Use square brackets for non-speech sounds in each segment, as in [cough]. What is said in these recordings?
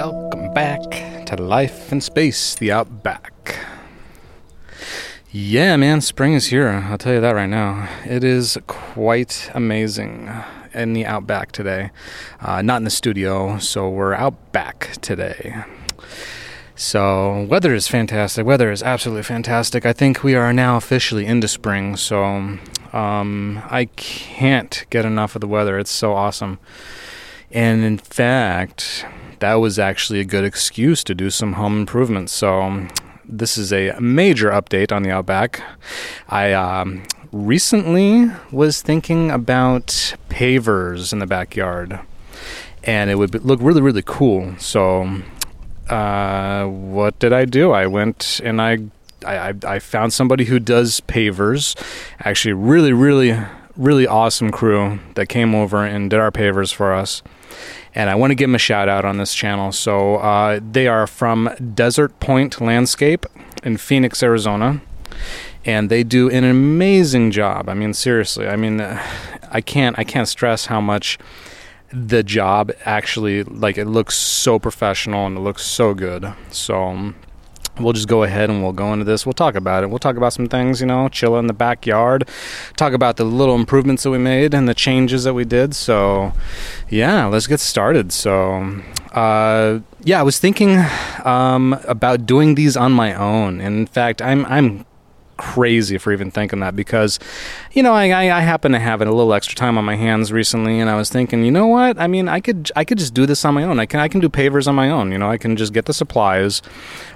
Welcome back to Life in Space, the Outback. Yeah, man, spring is here. I'll tell you that right now. It is quite amazing in the Outback today. Uh, not in the studio, so we're out back today. So, weather is fantastic. Weather is absolutely fantastic. I think we are now officially into spring, so um, I can't get enough of the weather. It's so awesome. And in fact, that was actually a good excuse to do some home improvements. So, this is a major update on the Outback. I um, recently was thinking about pavers in the backyard, and it would look really, really cool. So, uh, what did I do? I went and I, I, I found somebody who does pavers. Actually, really, really, really awesome crew that came over and did our pavers for us. And I want to give them a shout out on this channel. So uh, they are from Desert Pointe Landscape in Phoenix, Arizona. And they do an amazing job. I mean, seriously. I mean, I can't I can't stress how much the job actually like it looks so professional and it looks so good. So um, we'll just go ahead and we'll go into this. We'll talk about it. We'll talk about some things, you know, chill in the backyard, talk about the little improvements that we made and the changes that we did. So, yeah, let's get started. So, uh, yeah, I was thinking um, about doing these on my own. In fact, I'm I'm crazy for even thinking that because, you know, I, I, I happen to have a little extra time on my hands recently, and I was thinking, you know what? I mean, I could I could just do this on my own. I can I can do pavers on my own. You know, I can just get the supplies,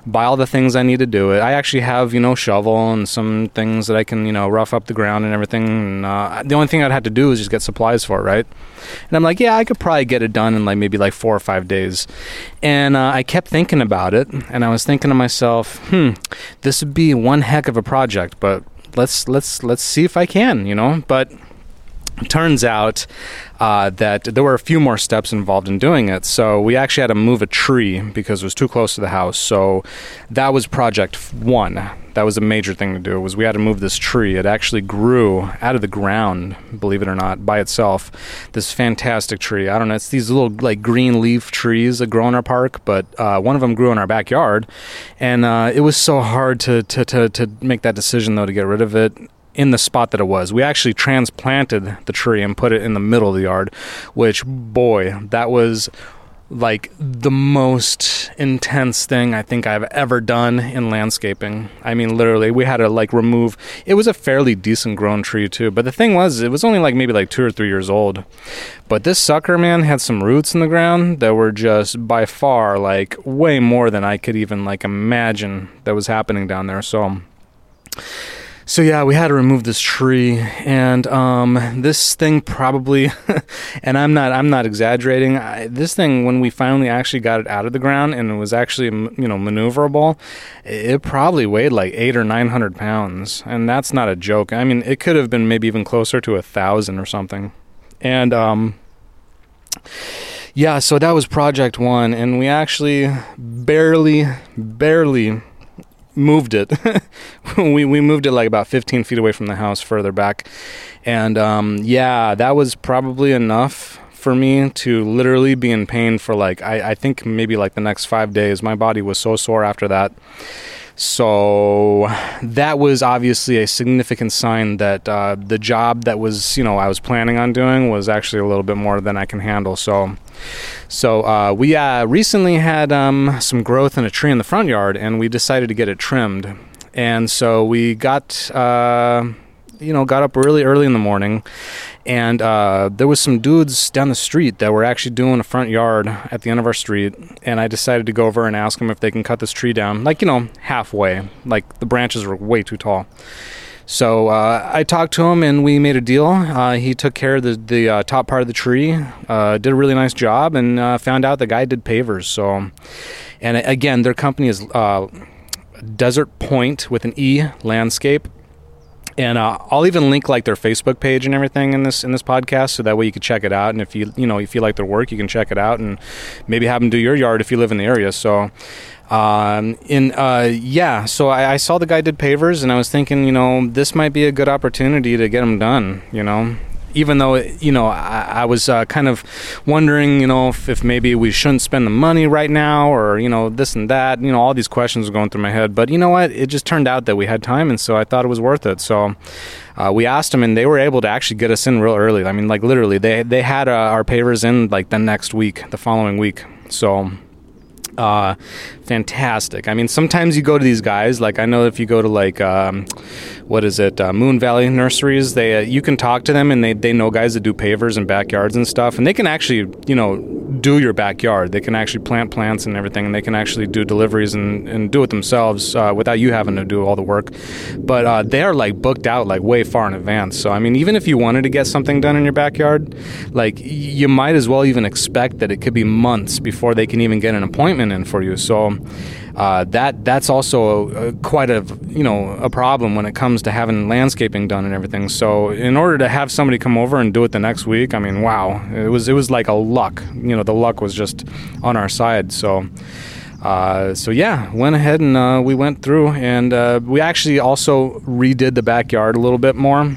buy all the things I need to do it. I actually have you know shovel and some things that I can you know rough up the ground and everything. And, uh, the only thing I'd have to do is just get supplies for it, right? And I'm like, yeah, I could probably get it done in like maybe like four or five days. And uh, I kept thinking about it, and I was thinking to myself, hmm, this would be one heck of a project, but let's let's let's see if I can, you know. But turns out uh, that there were a few more steps involved in doing it. So we actually had to move a tree because it was too close to the house. So that was project one. That was a major thing to do. Was we had to move this tree. It actually grew out of the ground, believe it or not, by itself. This fantastic tree. I don't know. It's these little like green leaf trees that grow in our park, but uh, one of them grew in our backyard, and uh, it was so hard to, to to to make that decision though to get rid of it in the spot that it was. We actually transplanted the tree and put it in the middle of the yard, which, boy, that was like the most intense thing I think I've ever done in landscaping. I mean, literally, we had to like remove. It was a fairly decent grown tree too, but the thing was, it was only like maybe like two or three years old. But this sucker man had some roots in the ground that were just by far like way more than I could even like imagine that was happening down there. So so yeah, we had to remove this tree, and um, this thing probably, [laughs] and I'm not I'm not exaggerating. I, this thing, when we finally actually got it out of the ground and it was actually you know maneuverable, it probably weighed like eight or nine hundred pounds, and that's not a joke. I mean, it could have been maybe even closer to a thousand or something, and um, yeah. So that was project one, and we actually barely barely moved it. [laughs] we we moved it like about 15 feet away from the house, further back, and um, yeah, that was probably enough for me to literally be in pain for like I, I think maybe like the next five days. My body was so sore after that. So that was obviously a significant sign that uh, the job that was, you know, I was planning on doing was actually a little bit more than I can handle. So, so uh, we uh, recently had um, some growth in a tree in the front yard, and we decided to get it trimmed. And so we got, uh, you know, got up really early in the morning, and uh, there was some dudes down the street that were actually doing a front yard at the end of our street and i decided to go over and ask them if they can cut this tree down like you know halfway like the branches were way too tall so uh, I talked to him and we made a deal. Uh, he took care of the, the uh, top part of the tree, uh, did a really nice job, and uh, found out the guy did pavers. So, and again, their company is uh, Desert Pointe with an E Landscape and I'll even link like their Facebook page and everything in this in this podcast, so that way you can check it out. And if you you know if you like their work, you can check it out and maybe have them do your yard if you live in the area. So, um, in uh, yeah, so I, I, saw the guy did pavers, and I was thinking, you know, this might be a good opportunity to get them done. You know, even though you know I, I was uh, kind of wondering, you know, if, if, maybe we shouldn't spend the money right now, or you know this and that. You know, all these questions were going through my head. But you know what? It just turned out that we had time, and so I thought it was worth it. So. Uh, we asked them, and they were able to actually get us in real early. I mean, like literally, they they had uh, our pavers in like the next week, the following week. So uh, fantastic. I mean, sometimes you go to these guys. Like I know if you go to like um, what is it, uh, Moon Valley Nurseries, they uh, you can talk to them and they they know guys that do pavers and backyards and stuff, and they can actually you know do your backyard. They can actually plant plants and everything, and they can actually do deliveries and, and do it themselves uh, without you having to do all the work. But uh, they are like booked out like way far in advance. So I mean, even if you wanted to get something done in your backyard, like you might as well even expect that it could be months before they can even get an appointment in for you. So uh, that that's also a, quite a you know a problem when it comes to having landscaping done and everything. So in order to have somebody come over and do it the next week, I mean, wow, it was it was like a luck. You know, the luck was just on our side. So. Uh, so yeah, went ahead and uh, we went through, and uh, we actually also redid the backyard a little bit more.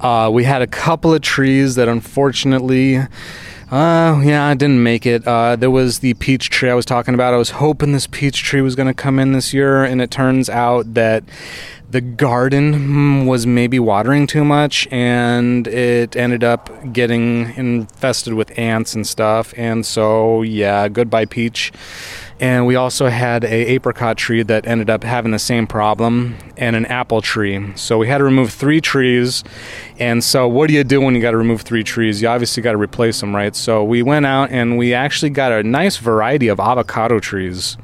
Uh, we had a couple of trees that unfortunately uh, yeah, I didn't make it. Uh, there was the peach tree I was talking about. I was hoping this peach tree was going to come in this year, and it turns out that the garden hmm, was maybe watering too much, and it ended up getting infested with ants and stuff. And so, yeah, goodbye peach and we also had a apricot tree that ended up having the same problem and an apple tree. So we had to remove three trees. And so what do you do when you got to remove three trees? You obviously got to replace them right? So we went out and we actually got a nice variety of avocado trees.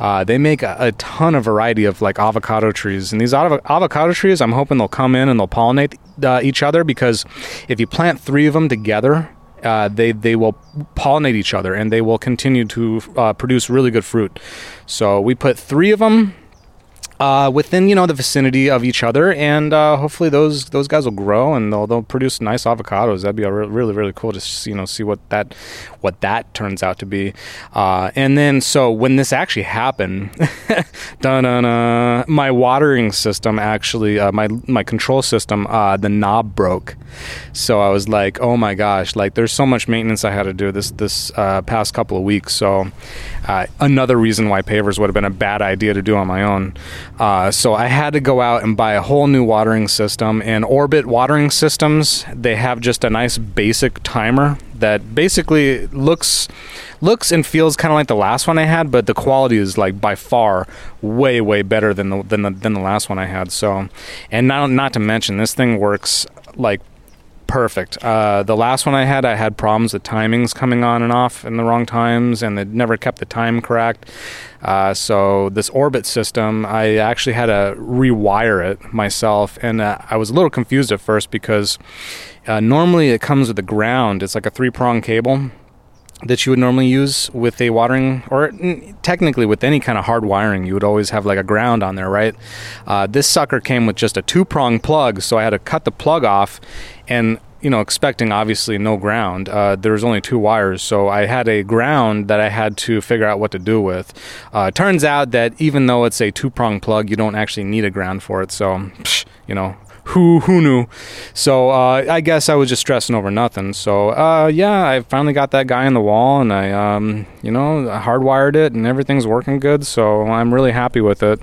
Uh, they make a, a, ton of variety of like avocado trees. And these av- avocado trees i'm hoping they'll come in and they'll pollinate uh, each other because if you plant three of them together uh, they they will pollinate each other and they will continue to uh, produce really good fruit. So we put three of them uh, within you know the vicinity of each other, and uh, hopefully those those guys will grow and they'll they'll produce nice avocados. That'd be re- really really cool to you know see what that what that turns out to be. Uh, and then so when this actually happened, [laughs] my watering system actually uh, my my control system uh, the knob broke. So I was like, oh my gosh, like there's so much maintenance I had to do this this uh, past couple of weeks. So another reason why pavers would have been a bad idea to do on my own. Uh, so I had to go out and buy a whole new watering system. And Orbit watering systems, they have just a nice basic timer that basically looks looks and feels kind of like the last one I had, but the quality is like by far way way better than the than the, than the last one I had. So, and not not to mention this thing works like perfect. Uh, the last one I had, I had problems with timings coming on and off in the wrong times, and it never kept the time correct. Uh, so this orbit system, I actually had to rewire it myself, and uh, I was a little confused at first because uh, normally it comes with the ground. It's like a three prong cable that you would normally use with a watering or technically with any kind of hard wiring you would always have like a ground on there right? Uh, this sucker came with just a two prong plug so i had to cut the plug off and you know expecting obviously no ground. Uh, there was only two wires so i had a ground that i had to figure out what to do with. Uh, turns out that even though it's a two prong plug you don't actually need a ground for it so psh, you know who who knew? So uh, I guess I was just stressing over nothing. So uh, yeah, I finally got that guy in the wall, and I um, you know hardwired it, and everything's working good. So I'm really happy with it.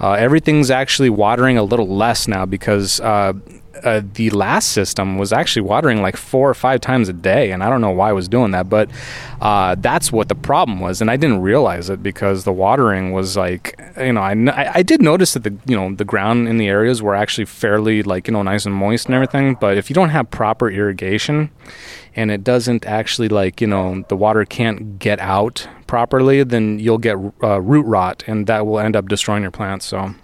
Uh, everything's actually watering a little less now because uh, the last system was actually watering like four or five times a day, and I don't know why I was doing that, but uh, that's what the problem was, and I didn't realize it because the watering was like, you know, I, I did notice that the you know the ground in the areas were actually fairly like you know nice and moist and everything, but if you don't have proper irrigation, and it doesn't actually like you know the water can't get out properly, then you'll get uh, root rot, and that will end up destroying your plants. So.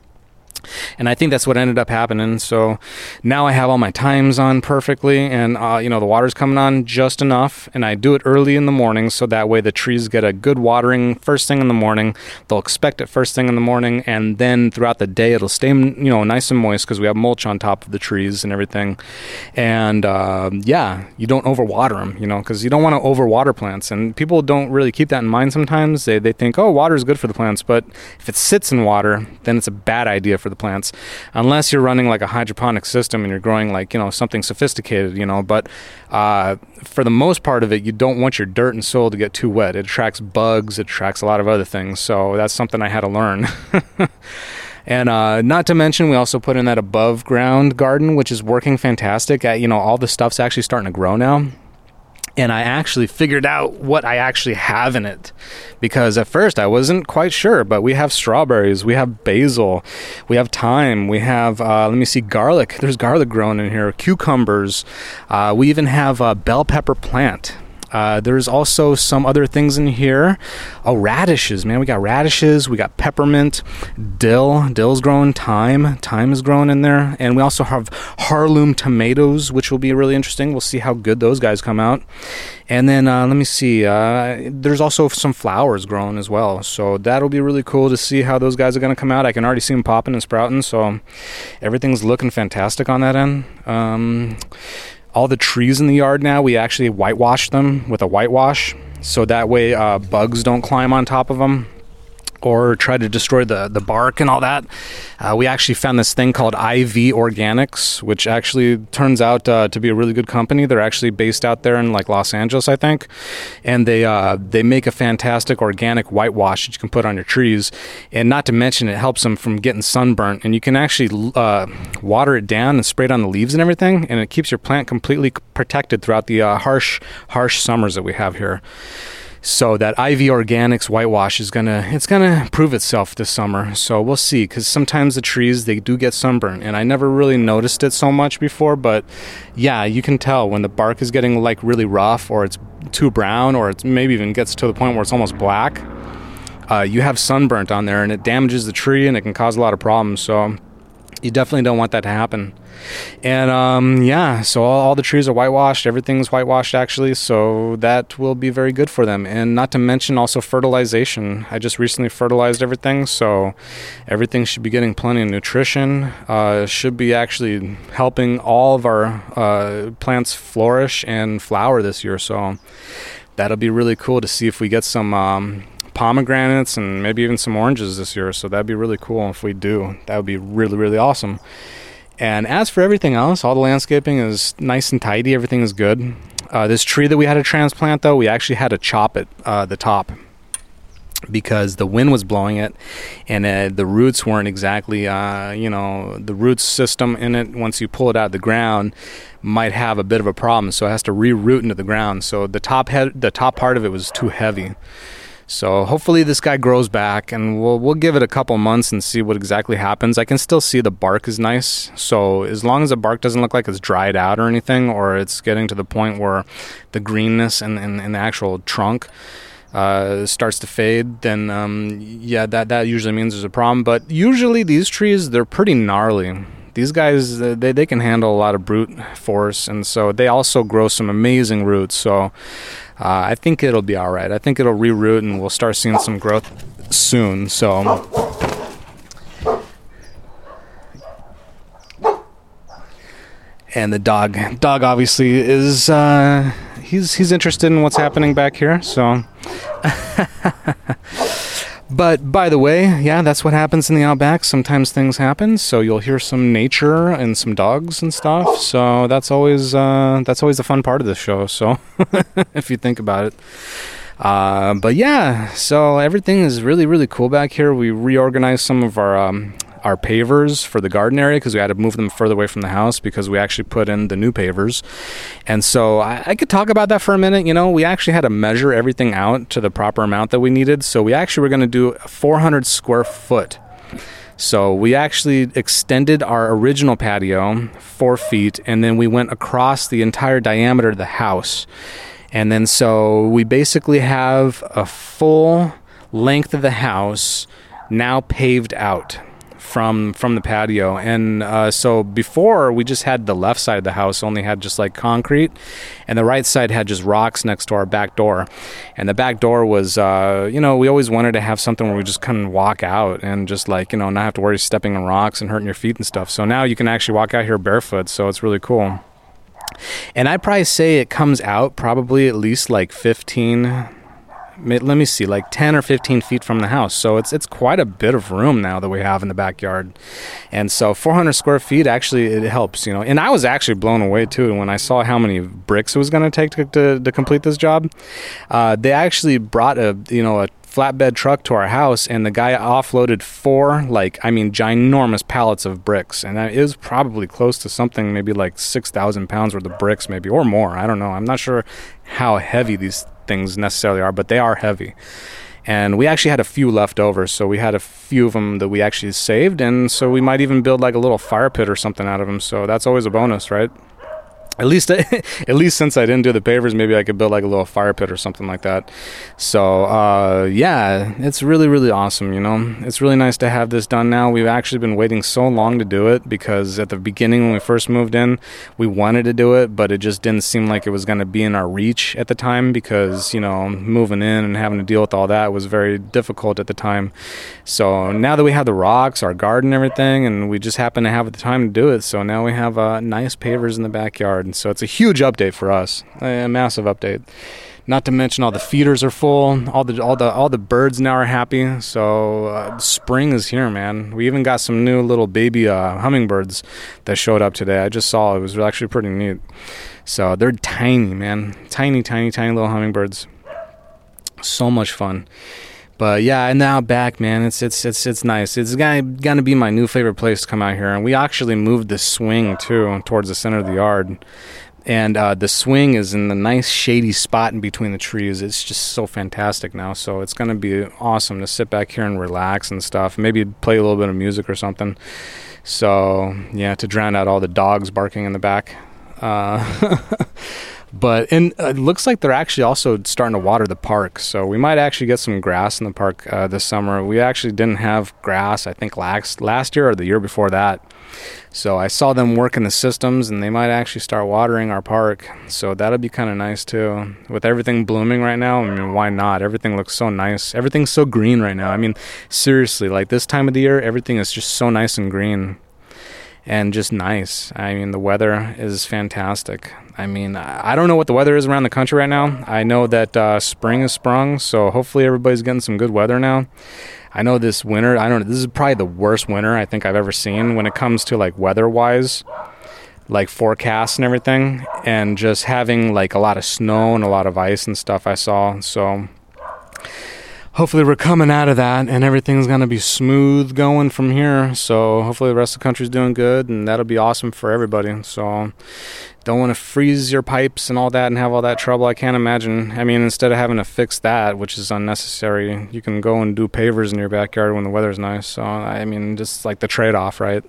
And I think that's what ended up happening. So now I have all my times on perfectly, and uh, you know the water's coming on just enough. And I do it early in the morning, so that way the trees get a good watering first thing in the morning. They'll expect it first thing in the morning, and then throughout the day it'll stay you know nice and moist because we have mulch on top of the trees and everything. And uh, yeah, you don't overwater them, you know, because you don't want to overwater plants. And people don't really keep that in mind sometimes. They they think oh water is good for the plants, but if it sits in water, then it's a bad idea for the plants, unless you're running like a hydroponic system and you're growing like you know something sophisticated, you know. But uh, for the most part of it, you don't want your dirt and soil to get too wet. It attracts bugs, it attracts a lot of other things. So that's something I had to learn. [laughs] And uh, not to mention, we also put in that above ground garden, which is working fantastic. At, you know, all the stuff's actually starting to grow now and I actually figured out what I actually have in it. Because at first I wasn't quite sure, but we have strawberries, we have basil, we have thyme, we have, uh, let me see, garlic. There's garlic growing in here, cucumbers. Uh, we even have a bell pepper plant. Uh, there's also some other things in here. Oh, radishes, man. We got radishes. We got peppermint, dill. Dill's growing. Thyme. Thyme is growing in there. And we also have heirloom tomatoes, which will be really interesting. We'll see how good those guys come out. And then uh, let me see. Uh, there's also some flowers growing as well. So that'll be really cool to see how those guys are going to come out. I can already see them popping and sprouting. So everything's looking fantastic on that end. Um, all the trees in the yard now, we actually whitewash them with a whitewash. So that way uh, bugs don't climb on top of them or try to destroy the, the bark and all that. Uh, we actually found this thing called IV Organics, which actually turns out uh, to be a really good company. They're actually based out there in like Los Angeles, I think, and they uh, they make a fantastic organic whitewash that you can put on your trees. And not to mention, it helps them from getting sunburnt. And you can actually uh, water it down and spray it on the leaves and everything, and it keeps your plant completely protected throughout the uh, harsh harsh summers that we have here. So that Ivy Organics whitewash is gonna it's gonna prove itself this summer. So we'll see because sometimes the trees they do get sunburn, and I never really noticed it so much before. But yeah, you can tell when the bark is getting like really rough, or it's too brown, or it's maybe even gets to the point where it's almost black. Uh, you have sunburnt on there, and it damages the tree, and it can cause a lot of problems. So you definitely don't want that to happen. And um, yeah, so all, all, the trees are whitewashed. Everything's whitewashed actually, so that will be very good for them. And not to mention also fertilization. I just recently fertilized everything, so everything should be getting plenty of nutrition. Uh, should be actually helping all of our uh, plants flourish and flower this year. So that'll be really cool to see if we get some um, pomegranates and maybe even some oranges this year. So that'd be really cool if we do. That would be really, really awesome. And as for everything else, all the landscaping is nice and tidy. Everything is good. Uh, this tree that we had to transplant, though, we actually had to chop it, uh, the top, because the wind was blowing it, and uh, the roots weren't exactly, uh, you know, the root system in it. Once you pull it out of the ground, might have a bit of a problem. So it has to re-root into the ground. So the top head, the top part of it was too heavy. So hopefully this guy grows back, and we'll we'll give it a couple months and see what exactly happens. I can still see the bark is nice, so as long as the bark doesn't look like it's dried out or anything, or it's getting to the point where the greenness and in, in the actual trunk uh, starts to fade, then um, yeah, that that usually means there's a problem. But usually these trees they're pretty gnarly these guys they, they can handle a lot of brute force and so they also grow some amazing roots so uh, I think it'll be all right. I think it'll reroot and we'll start seeing some growth soon. So. And the dog, dog obviously is uh, he's he's interested in what's happening back here. So, [laughs] But by the way, yeah, that's what happens in the outback. Sometimes things happen, so you'll hear some nature and some dogs and stuff. So that's always uh, that's always the fun part of the show. So [laughs] if you think about it. Uh, but yeah, so everything is really, really cool back here. We reorganized some of our um, our pavers for the garden area because we had to move them further away from the house because we actually put in the new pavers. And so I, I, could talk about that for a minute. You know, we actually had to measure everything out to the proper amount that we needed. So we actually were going to do 400 square foot. So we actually extended our original patio four feet and then we went across the entire diameter of the house. And then so we basically have a full length of the house now paved out from from the patio. And uh, so before we just had the left side of the house only had just like concrete, and the right side had just rocks next to our back door. And the back door was, uh, you know, we always wanted to have something where we just couldn't walk out and just like you know not have to worry stepping on rocks and hurting your feet and stuff. So now you can actually walk out here barefoot. So it's really cool. And I'd probably say it comes out probably at least like 15 let me see, like 10 or 15 feet from the house. So it's it's quite a bit of room now that we have in the backyard. And so 400 square feet actually it helps, you know. And I was actually blown away too when I saw how many bricks it was going to take to, to complete this job. Uh, they actually brought a you know a flatbed truck to our house and the guy offloaded four like i mean ginormous pallets of bricks and it was probably close to something maybe like 6000 pounds worth of bricks maybe or more i don't know i'm not sure how heavy these things necessarily are but they are heavy. And we actually had a few left over so we had a few of them that we actually saved and so we might even build like a little fire pit or something out of them so that's always a bonus right at least [laughs] at least since I didn't do the pavers, maybe I could build like a little fire pit or something like that. So uh, yeah, it's really really awesome. You know, it's really nice to have this done now. We've actually been waiting so long to do it because at the beginning when we first moved in, we wanted to do it, but it just didn't seem like it was going to be in our reach at the time because you know moving in and having to deal with all that was very difficult at the time. So now that we have the rocks, our garden, everything, and we just happen to have the time to do it, so now we have uh, nice pavers in the backyard so it's a huge update for us, a massive update. Not to mention all the feeders are full, all the all the all the birds now are happy. So uh, spring is here, man. We even got some new little baby uh, hummingbirds that showed up today. I just saw it was actually pretty neat. So they're tiny, man, tiny, tiny, tiny little hummingbirds. So much fun. But yeah, and now back, man, it's it's it's it's nice. It's gonna gonna be my new favorite place to come out here. And we actually moved the swing too towards the center of the yard. And uh, the swing is in the nice shady spot in between the trees. It's just so fantastic now. So it's gonna be awesome to sit back here and relax and stuff. Maybe play a little bit of music or something. So yeah, to drown out all the dogs barking in the back. Uh, [laughs] But and it looks like they're actually also starting to water the park, so we might actually get some grass in the park uh, this summer. We actually didn't have grass, I think last last year or the year before that. So I saw them working the systems, and they might actually start watering our park. So that'll be kind of nice too. With everything blooming right now, I mean, why not? Everything looks so nice. Everything's so green right now. I mean, seriously, like this time of the year, everything is just so nice and green and just nice. I mean, the weather is fantastic. I mean, I don't know what the weather is around the country right now. I know that uh, spring has sprung, so hopefully everybody's getting some good weather now. I know this winter, I don't know, this is probably the worst winter I think I've ever seen when it comes to like weather wise, like forecasts and everything, and just having like a lot of snow and a lot of ice and stuff I saw. So, hopefully we're coming out of that and everything's going to be smooth going from here. So hopefully the rest of the country's doing good and that'll be awesome for everybody. So don't want to freeze your pipes and all that and have all that trouble. I can't imagine. I mean, instead of having to fix that, which is unnecessary, you can go and do pavers in your backyard when the weather's nice. So, I mean, just like the trade off, right?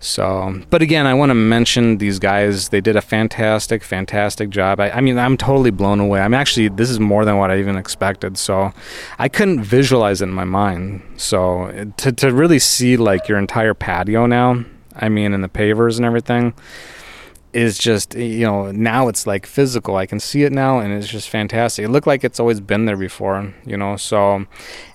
So, but again, I want to mention these guys. They did a fantastic, fantastic job. I, I mean, I'm totally blown away. I'm actually, this is more than what I even expected. So, I couldn't visualize it in my mind. So, to, to really see like your entire patio now, I mean, and the pavers and everything is just you know now it's like physical. I can see it now and it's just fantastic. It looked like it's always been there before you know so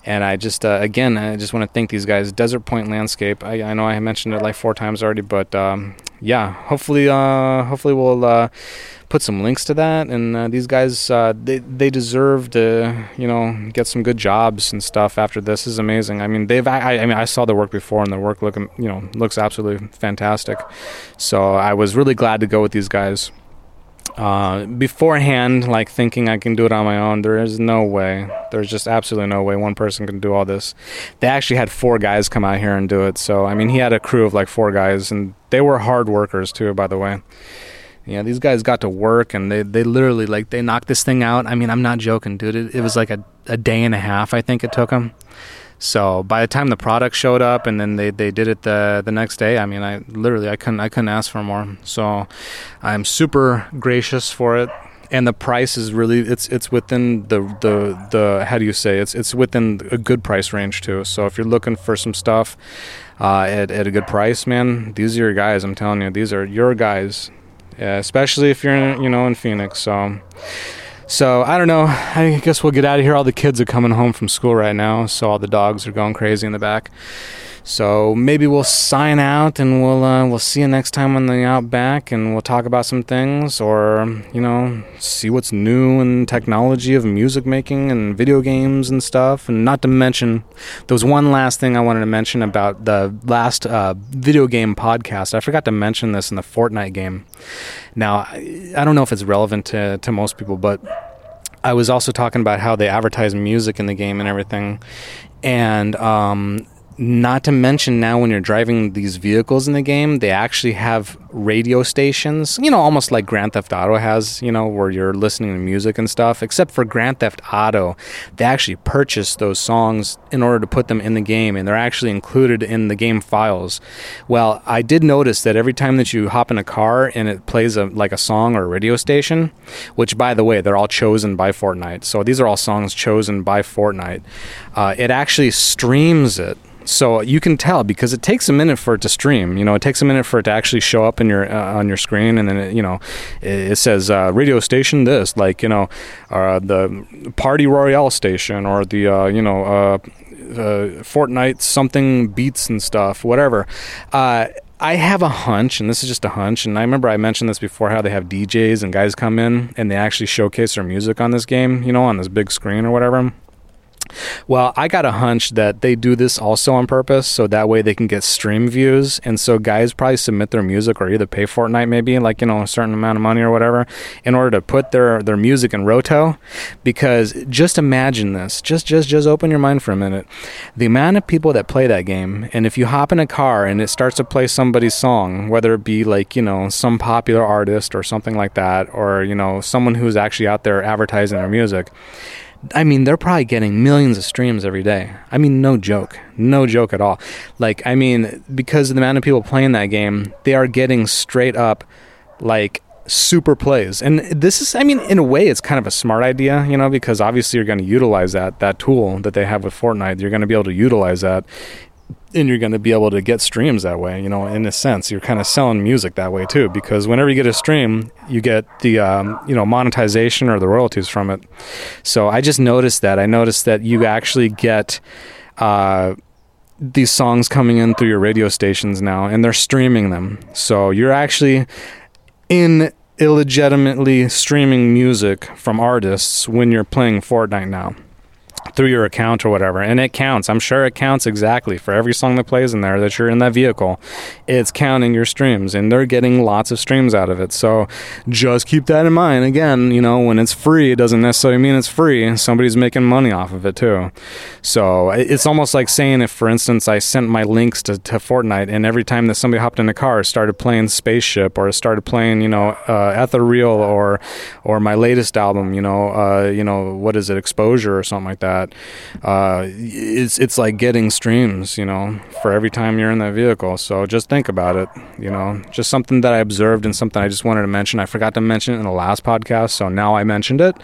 and i just uh, again i just want to thank these guys. Desert Pointe landscape i, I know i mentioned it like four times already but um, yeah hopefully uh, hopefully we'll uh, put some links to that. And uh, these guys, uh, they they deserve to you know get some good jobs and stuff after this. this is amazing. I mean, they've I, I mean I saw their work before, and their work look you know looks absolutely fantastic. So I was really glad to go with these guys. Uh, beforehand, like thinking I can do it on my own, there is no way. There's just absolutely no way one person can do all this. They actually had four guys come out here and do it. So, I mean, he had a crew of like four guys, and they were hard workers too, by the way. Know, these guys got to work and they, they literally like they knocked this thing out. I mean, I'm not joking, dude. It, it was like a, a day and a half, I think it took them. So by the time the product showed up and then they, they did it the the next day, I mean, I literally I couldn't I couldn't ask for more. So I'm super gracious for it and the price is really it's it's within the the the how do you say it's it's within a good price range too. So if you're looking for some stuff uh, at at a good price, man, these are your guys. I'm telling you, these are your guys yeah, especially if you're in, you know in Phoenix. So, so I don't know. I guess we'll get out of here. All the kids are coming home from school right now, so all the dogs are going crazy in the back. So maybe we'll sign out and we'll uh, we'll see you next time on the Outback and we'll talk about some things or you know see what's new in technology of music making and video games and stuff. And not to mention, there was one last thing I wanted to mention about the last uh, video game podcast. I forgot to mention this in the Fortnite game. Now I don't know if it's relevant to to most people, but I was also talking about how they advertise music in the game and everything. And um, not to mention now when you're driving these vehicles in the game, they actually have radio stations, you know, almost like Grand Theft Auto has, you know, where you're listening to music and stuff. Except for Grand Theft Auto, they actually purchase those songs in order to put them in the game and they're actually included in the game files. Well, I did notice that every time that you hop in a car and it plays a, like a song or a radio station, which by the way, they're all chosen by Fortnite. So these are all songs chosen by Fortnite. Uh, it actually streams it so you can tell because it takes a minute for it to stream. You know, it takes a minute for it to actually show up in your uh, on your screen, and then it, you know, it, it says uh, radio station this, like you know, uh, the Party Royale station or the uh, you know, uh, uh, Fortnite something beats and stuff, whatever. I have a hunch, and this is just a hunch, and I remember I mentioned this before how they have DJs and guys come in and they actually showcase their music on this game, you know, on this big screen or whatever. Well, I got a hunch that they do this also on purpose, so that way they can get stream views. And so guys probably submit their music or either pay Fortnite maybe like you know a certain amount of money or whatever in order to put their their music in roto. Because just imagine this, just just just open your mind for a minute. The amount of people that play that game, and if you hop in a car and it starts to play somebody's song, whether it be like you know some popular artist or something like that, or you know someone who's actually out there advertising their music I mean, they're probably getting millions of streams every day. I mean, no joke. No joke at all. Like, I mean, because of the amount of people playing that game, they are getting straight up, like, super plays. And this is, I mean, in a way, it's kind of a smart idea, you know, because obviously you're going to utilize that, that tool that they have with Fortnite. You're going to be able to utilize that and you're going to be able to get streams that way. You know, in a sense, you're kind of selling music that way too, because whenever you get a stream, you get the um, you know monetization or the royalties from it. So I just noticed that. I noticed that you actually get. Uh, these songs coming in through your radio stations now and they're streaming them. So you're actually in illegitimately streaming music from artists when you're playing Fortnite now through your account or whatever and it counts. I'm sure it counts exactly for every song that plays in there that you're in that vehicle. It's counting your streams and they're getting lots of streams out of it. So just keep that in mind. Again you know when it's free it doesn't necessarily mean it's free. Somebody's making money off of it too. So it's almost like saying if for instance i sent my links to, to fortnite and every time that somebody hopped in a car started playing spaceship or started playing you know uh, ethereal or or my latest album you know uh, you know what is it exposure or something like that that, uh, it's it's like getting streams, you know, for every time you're in that vehicle. So just think about it, you know, just something that I observed and something I just wanted to mention. I forgot to mention it in the last podcast, so now I mentioned it.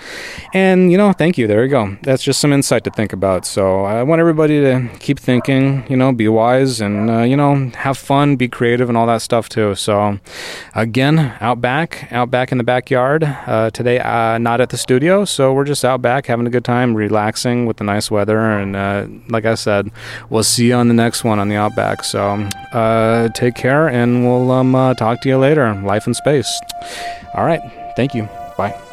And you know, thank you. There you go. That's just some insight to think about. So I want everybody to keep thinking, you know, be wise and uh, you know, have fun, be creative, and all that stuff too. So again, out back, out back in the backyard uh, today. Uh, not at the studio, so we're just out back having a good time, relaxing with the nice weather. And uh, like I said, we'll see you on the next one on the Outback. So uh, take care, and we'll um, uh, talk to you later. Life in space. All right. Thank you. Bye.